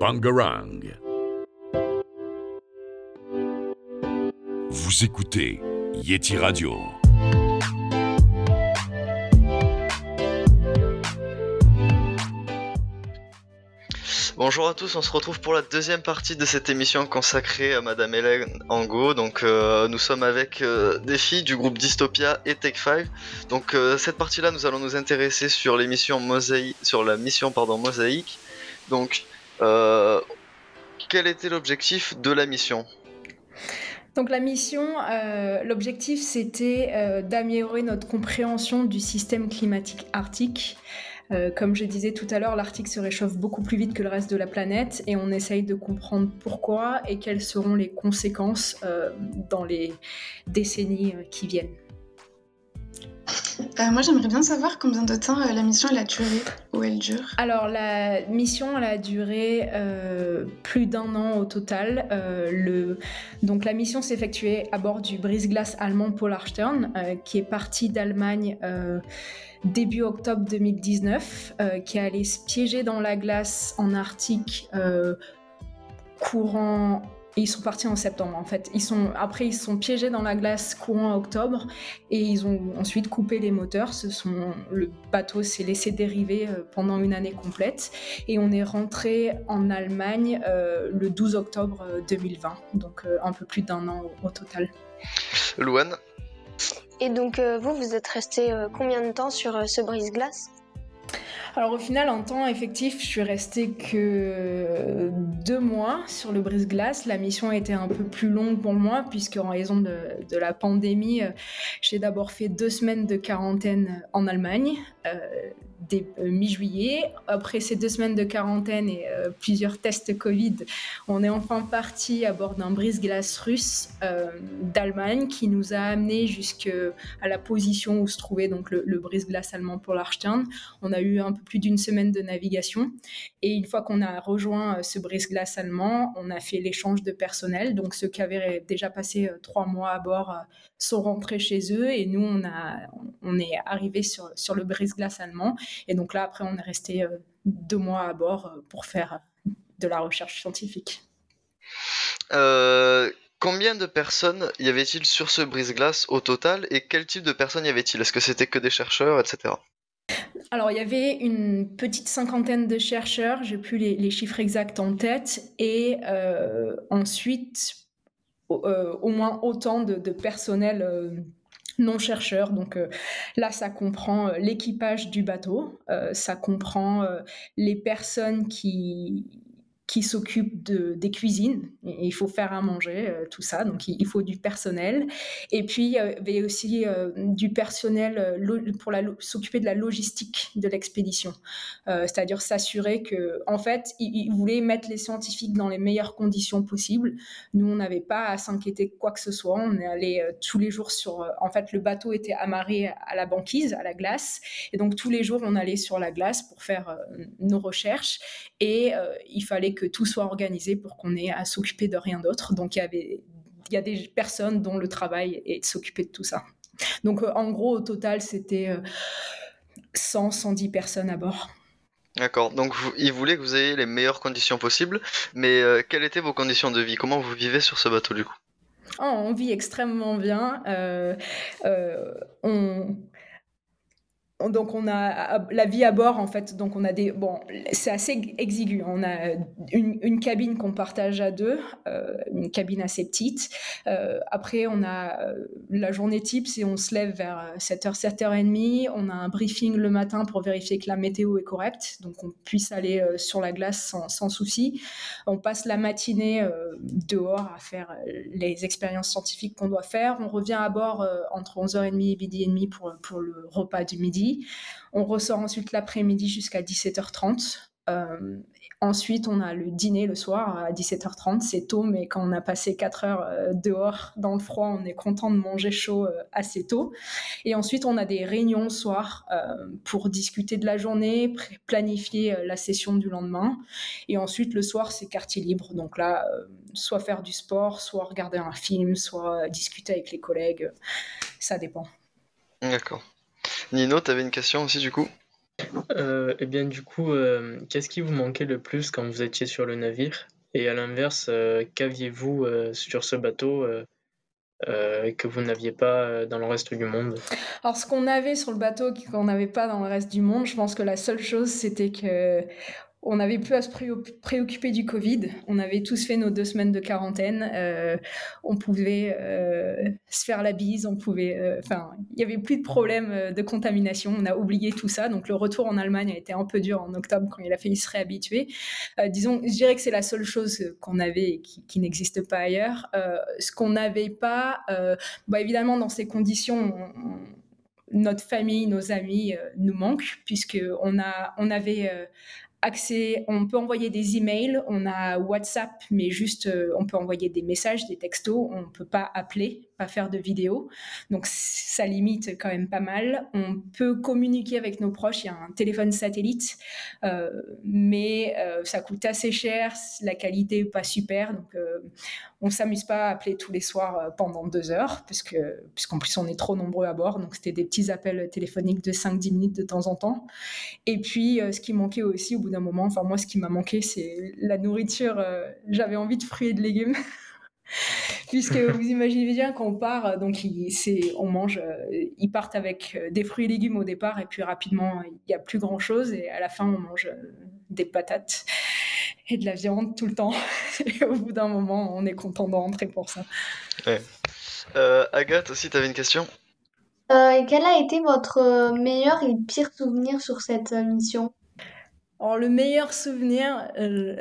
Bangarang. Vous écoutez Yeti Radio. Bonjour à tous, on se retrouve pour la deuxième partie de cette émission consacrée à Madame Hélène Angot. Donc euh, nous sommes avec euh, des filles du groupe Dystopia et Tech 5. Donc euh, cette partie-là, nous allons nous intéresser sur l'émission Mosaïque, sur la mission pardon Mosaïque. Donc quel était l'objectif de la mission? Donc la mission, l'objectif c'était d'améliorer notre compréhension du système climatique arctique euh, comme je disais tout à l'heure, l'Arctique se réchauffe beaucoup plus vite que le reste de la planète et on essaye de comprendre pourquoi et quelles seront les conséquences euh, dans les décennies euh, qui viennent. Moi, j'aimerais bien savoir combien de temps la mission a duré, ou elle dure. Alors, la mission a duré plus d'un an au total. Donc, la mission s'est effectuée à bord du brise-glace allemand Polarstern, qui est parti d'Allemagne début octobre 2019, euh, qui allait se piéger dans la glace en Arctique euh, courant. Et ils sont partis en septembre en fait. Ils sont, après, ils sont piégés dans la glace courant octobre et ils ont ensuite coupé les moteurs. Ce sont, le bateau s'est laissé dériver euh, pendant une année complète et on est rentré en Allemagne le 12 octobre 2020, donc un peu plus d'un an au, au total. Louane? Et donc, euh, vous, vous êtes resté euh, combien de temps sur euh, ce brise-glace? Alors au final, en temps effectif, je suis restée que deux mois sur le brise-glace. La mission a été un peu plus longue pour moi, puisque en raison de, la pandémie, j'ai d'abord fait deux semaines de quarantaine en Allemagne, euh, mi-juillet. Après ces deux semaines de quarantaine et euh, plusieurs tests Covid, on est enfin parti à bord d'un brise-glace russe euh, d'Allemagne qui nous a amené jusqu'à la position où se trouvait donc le, brise-glace allemand pour l'Arstern. On a eu un peu plus d'une semaine de navigation et une fois qu'on a rejoint ce brise-glace allemand, on a fait l'échange de personnel. Donc ceux qui avaient déjà passé trois mois à bord sont rentrés chez eux et nous on a on est arrivé sur sur le brise-glace allemand et donc là après on est resté euh, deux mois à bord euh, pour faire de la recherche scientifique. Euh, combien de personnes y avait-il sur ce brise-glace au total et quel type de personnes y avait-il? Est-ce que c'était que des chercheurs, etc. Alors, il y avait une petite cinquantaine de chercheurs, j'ai plus les, chiffres exacts en tête, et ensuite, euh, au moins autant de, personnel euh, non chercheurs. Donc euh, là, ça comprend l'équipage du bateau, ça comprend les personnes qui, qui s'occupe de, des cuisines. il faut faire à manger, euh, tout ça. Donc, il, faut du personnel. Et puis, il y avait aussi euh, du personnel euh, pour s'occuper de la logistique de l'expédition. C'est-à-dire s'assurer que, en fait, il, voulait mettre les scientifiques dans les meilleures conditions possibles. Nous, on n'avait pas à s'inquiéter de quoi que ce soit. On est allé tous les jours sur. en fait, le bateau était amarré à la banquise, à la glace. Et donc, tous les jours, on allait sur la glace pour faire nos recherches. Et il fallait que que tout soit organisé pour qu'on ait à s'occuper de rien d'autre. Donc il y avait il y a des personnes dont le travail est de s'occuper de tout ça. Donc euh, en gros au total c'était 100 euh, 110 personnes à bord. D'accord, donc il voulait que vous ayez les meilleures conditions possibles, mais euh, quelles étaient vos conditions de vie? Comment vous vivez sur ce bateau du coup? Oh, On vit extrêmement bien. on, donc on a la vie à bord en fait donc on a des bon c'est assez exigu. On a une, cabine qu'on partage à deux euh, une cabine assez petite. Euh, après on a euh, la journée type c'est on se lève vers 7h 7h30 on a un briefing le matin pour vérifier que la météo est correcte donc on puisse aller sur la glace sans, souci. On passe la matinée dehors à faire les expériences scientifiques qu'on doit faire. On revient à bord entre 11h30 et midi et demi pour, pour le repas du midi on ressort ensuite l'après-midi jusqu'à 17h30. Euh, ensuite, on a le dîner le soir à 17h30. C'est tôt, mais quand on a passé 4 heures euh, dehors dans le froid, on est content de manger chaud euh, assez tôt. Et ensuite, on a des réunions le soir pour discuter de la journée, planifier la session du lendemain. Et ensuite, le soir, c'est quartier libre. Donc là, soit faire du sport, soit regarder un film, soit discuter avec les collègues. Ça dépend. D'accord. Nino, tu avais une question aussi du coup Euh, eh bien, du coup, euh, qu'est-ce qui vous manquait le plus quand vous étiez sur le navire? Et à l'inverse, euh, qu'aviez-vous euh, sur ce bateau euh, euh, que vous n'aviez pas dans le reste du monde? Alors, ce qu'on avait sur le bateau qu'on n'avait pas dans le reste du monde, je pense que la seule chose, c'était que on n'avait plus à se préoccuper du Covid. On avait tous fait nos deux semaines de quarantaine. Euh, on pouvait euh, se faire la bise. On pouvait, euh, enfin, il n'y avait plus de problème de contamination. On a oublié tout ça. Donc le retour en Allemagne a été un peu dur en octobre quand il a fallu se réhabituer. Disons, je dirais que c'est la seule chose qu'on avait et qui, n'existe pas ailleurs. Ce qu'on n'avait pas, bah, évidemment, dans ces conditions. On, notre famille, nos amis nous manquent puisque on a, on avait accès, on peut envoyer des emails, on a WhatsApp, mais juste euh, on peut envoyer des messages, des textos, on ne peut pas appeler, faire de vidéo. Donc ça limite quand même pas mal. On peut communiquer avec nos proches, il y a un téléphone satellite, euh, mais euh, ça coûte assez cher, la qualité pas super, donc euh, on s'amuse pas à appeler tous les soirs pendant deux heures, puisque, puisqu'en plus on est trop nombreux à bord, donc c'était des petits appels téléphoniques de 5-10 minutes de temps en temps. Et puis ce qui manquait aussi au bout d'un moment, enfin moi ce qui m'a manqué c'est la nourriture, j'avais envie de fruits et de légumes. Puisque vous imaginez bien qu'on part, donc il, on mange, euh, ils partent avec euh, des fruits et légumes au départ, et puis rapidement, il n'y a plus grand chose, et à la fin, on mange euh, des patates et de la viande tout le temps. Et au bout d'un moment, on est content de rentrer pour ça. Ouais. Euh, Agathe, aussi, tu avais une question? Euh, Et quel a été votre meilleur et pire souvenir sur cette mission? Le meilleur souvenir, euh,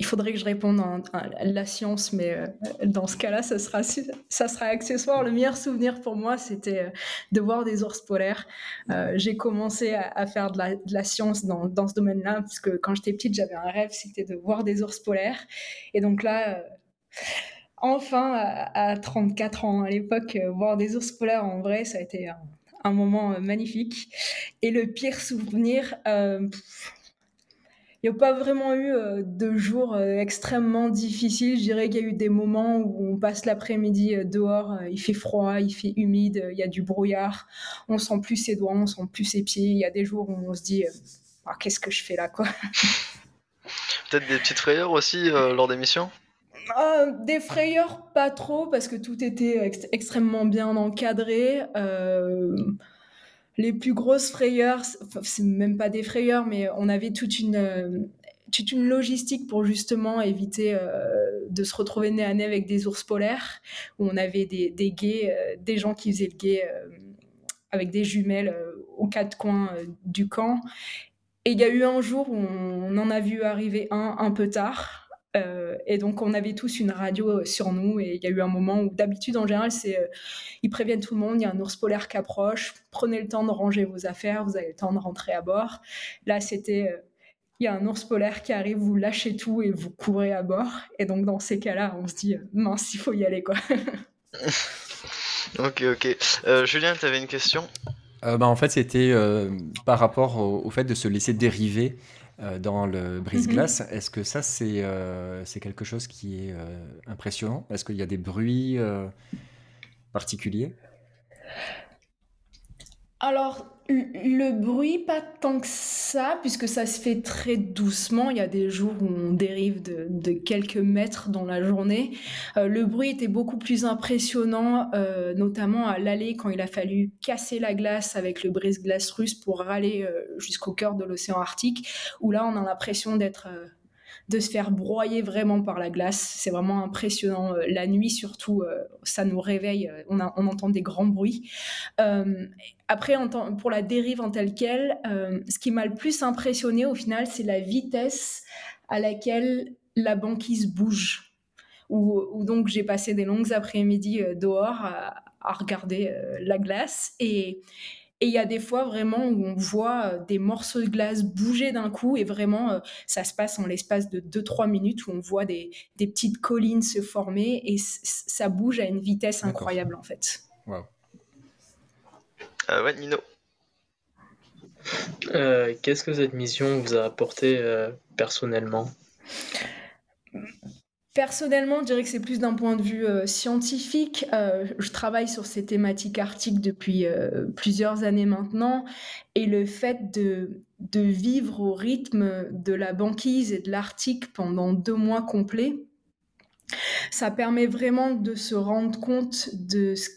il faudrait que je réponde à, la science, mais euh, dans ce cas-là, ça sera, accessoire. Le meilleur souvenir pour moi, c'était euh, de voir des ours polaires. Euh, j'ai commencé à, faire de la, science dans, ce domaine-là, parce que quand j'étais petite, j'avais un rêve, c'était de voir des ours polaires. Et donc là, euh, enfin, à, à, 34 ans à l'époque, euh, voir des ours polaires en vrai, ça a été un, moment magnifique. Et le pire souvenir... n'y a pas vraiment eu euh, de jours euh, extrêmement difficiles. Je dirais qu'il y a eu des moments où on passe l'après-midi euh, dehors, il fait froid, il fait humide, il y a du brouillard, on sent plus ses doigts, on sent plus ses pieds. Il y a des jours où on se dit oh, qu'est-ce que je fais là quoi? Peut-être des petites frayeurs aussi lors des missions euh, des frayeurs, pas trop, parce que tout était ex extrêmement bien encadré. Euh, les plus grosses frayeurs, c'est même pas des frayeurs, mais on avait toute une, euh, toute une logistique pour justement éviter euh, de se retrouver nez à nez avec des ours polaires, où on avait des, des guets, euh, des gens qui faisaient le guet avec des jumelles aux quatre coins du camp. Et il y a eu un jour où on en a vu arriver un un peu tard, euh, et donc, on avait tous une radio sur nous. Et il y a eu un moment où, d'habitude, en général, c'est euh, ils préviennent tout le monde il y a un ours polaire qui approche, prenez le temps de ranger vos affaires, vous avez le temps de rentrer à bord. Là, c'était euh, il y a un ours polaire qui arrive, vous lâchez tout et vous courez à bord. Et donc, dans ces cas-là, on se dit mince, il faut y aller, quoi. ok, ok. Julien, tu avais une question? Bah, En fait, c'était par rapport au, au, fait de se laisser dériver euh, dans le brise-glace. Mm -hmm. Est-ce que ça, c'est euh, quelque chose qui est euh, impressionnant? Est-ce qu'il y a des bruits particuliers? Alors, le bruit, pas tant que ça, puisque ça se fait très doucement. Il y a des jours où on dérive de, quelques mètres dans la journée. Euh, le bruit était beaucoup plus impressionnant, euh, notamment à l'aller quand il a fallu casser la glace avec le brise-glace russe pour râler euh, jusqu'au cœur de l'océan Arctique, où là, on a l'impression d'être de se faire broyer vraiment par la glace. C'est vraiment impressionnant. Euh, la nuit, surtout, euh, ça nous réveille. Euh, on, entend des grands bruits. Après, pour la dérive en telle quelle, ce qui m'a le plus impressionné au final, c'est la vitesse à laquelle la banquise bouge. Où donc j'ai passé des longues après-midi dehors à, à regarder la glace et et il y a des fois vraiment où on voit des morceaux de glace bouger d'un coup et vraiment ça se passe en l'espace de 2-3 minutes où on voit des, des, petites collines se former et ça bouge à une vitesse incroyable en fait. Wow. Euh, ouais, Nino. Euh, Qu'est-ce que cette mission vous a apporté euh, personnellement? Personnellement, je dirais que c'est plus d'un point de vue euh, scientifique. Euh, je travaille sur ces thématiques arctiques depuis euh, plusieurs années maintenant, et le fait de, de vivre au rythme de la banquise et de l'Arctique pendant deux mois complets, ça permet vraiment de se rendre compte de ce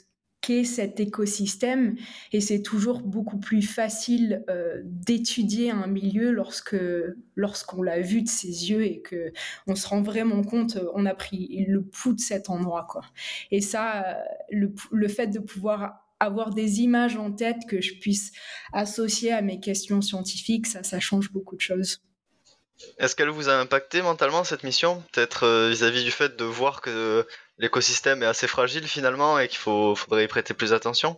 cet écosystème. Et c'est toujours beaucoup plus facile euh, d'étudier un milieu lorsque lorsqu'on l'a vu de ses yeux et que on se rend vraiment compte on a pris le pouls de cet endroit quoi. Et ça le, le fait de pouvoir avoir des images en tête que je puisse associer à mes questions scientifiques ça ça change beaucoup de choses. Est-ce qu'elle vous a impacté mentalement cette mission? Peut-être euh, vis-à-vis du fait de voir que l'écosystème est assez fragile finalement et qu'il faudrait y prêter plus attention.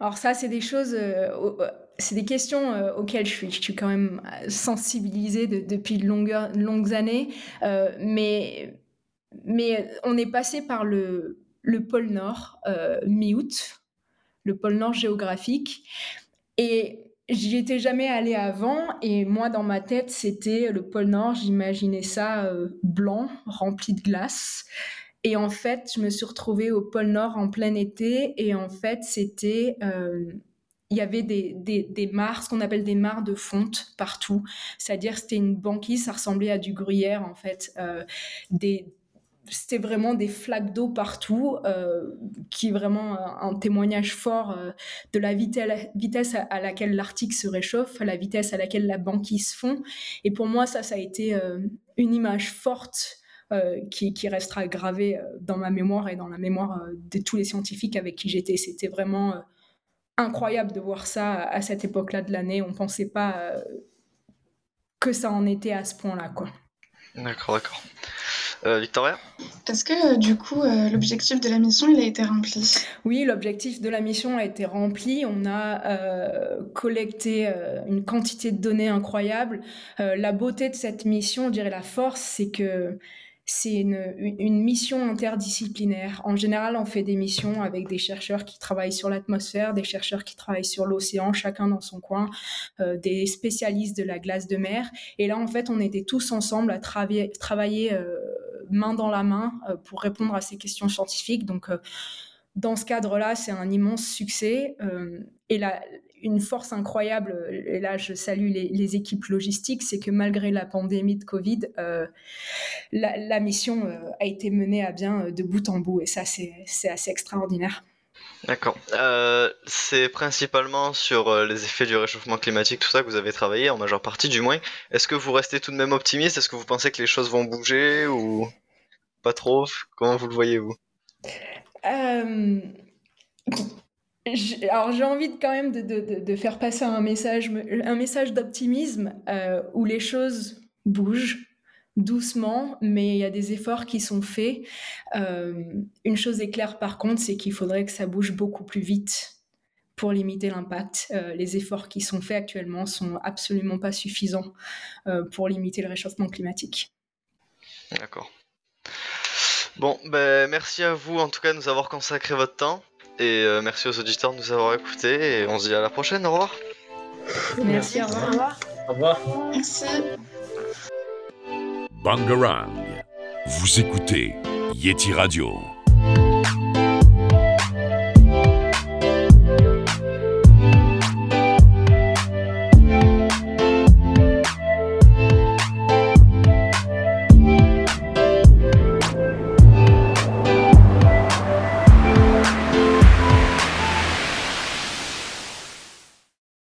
Alors ça, c'est des choses, euh, euh, c'est des questions auxquelles je suis, quand même sensibilisée depuis de longues, années, mais, mais on est passé par le, le pôle Nord mi-août, le pôle Nord géographique, et J'y étais jamais allée avant. Et moi dans ma tête c'était le pôle Nord, j'imaginais ça euh, blanc, rempli de glace. Et en fait, je me suis retrouvée au pôle Nord en plein été et en fait c'était euh, il y avait des, des, des mares, ce qu'on appelle des mares de fonte partout. C'est-à-dire c'était une banquise, ça ressemblait à du gruyère en fait. Euh, des, c'était vraiment des flaques d'eau partout, euh, qui est vraiment un, témoignage fort de la vitesse à, laquelle l'Arctique se réchauffe, la vitesse à laquelle la banquise fond. Et pour moi, ça, ça a été une image forte qui, qui, restera gravée dans ma mémoire et dans la mémoire de tous les scientifiques avec qui j'étais. C'était vraiment incroyable de voir ça à cette époque-là de l'année. On ne pensait pas que ça en était à ce point-là, quoi. D'accord, d'accord. Euh, Victoria? Est-ce que euh, du coup euh, l'objectif de la mission il a été rempli? Oui, l'objectif de la mission a été rempli. On a collecté une quantité de données incroyable. la beauté de cette mission, je dirais la force, c'est que c'est une, mission interdisciplinaire. En général, on fait des missions avec des chercheurs qui travaillent sur l'atmosphère, des chercheurs qui travaillent sur l'océan, chacun dans son coin, euh, des spécialistes de la glace de mer. Et là, en fait, on était tous ensemble à travailler, travailler euh, main dans la main euh, pour répondre à ces questions scientifiques. Donc, dans ce cadre-là, c'est un immense succès. et la, une force incroyable, et là je salue les, équipes logistiques, c'est que malgré la pandémie de Covid, euh, la, mission euh, a été menée à bien euh, de bout en bout, et ça c'est assez extraordinaire. D'accord. c'est principalement sur les effets du réchauffement climatique, tout ça que vous avez travaillé, en majeure partie du moins. Est-ce que vous restez tout de même optimiste? Est-ce que vous pensez que les choses vont bouger ou pas trop? Comment vous le voyez vous? Alors j'ai envie de, quand même de, faire passer un message, un message d'optimisme euh, où les choses bougent doucement, mais il y a des efforts qui sont faits. Euh, une chose est claire par contre, c'est qu'il faudrait que ça bouge beaucoup plus vite pour limiter l'impact. Euh, les efforts qui sont faits actuellement sont absolument pas suffisants pour limiter le réchauffement climatique. D'accord. Bon, ben, merci à vous en tout cas de nous avoir consacré votre temps. Et euh, merci aux auditeurs de nous avoir écoutés. Et on se dit à la prochaine. Au revoir. Merci, au revoir. Au revoir. Merci. Bangarang. Vous écoutez Yeti Radio.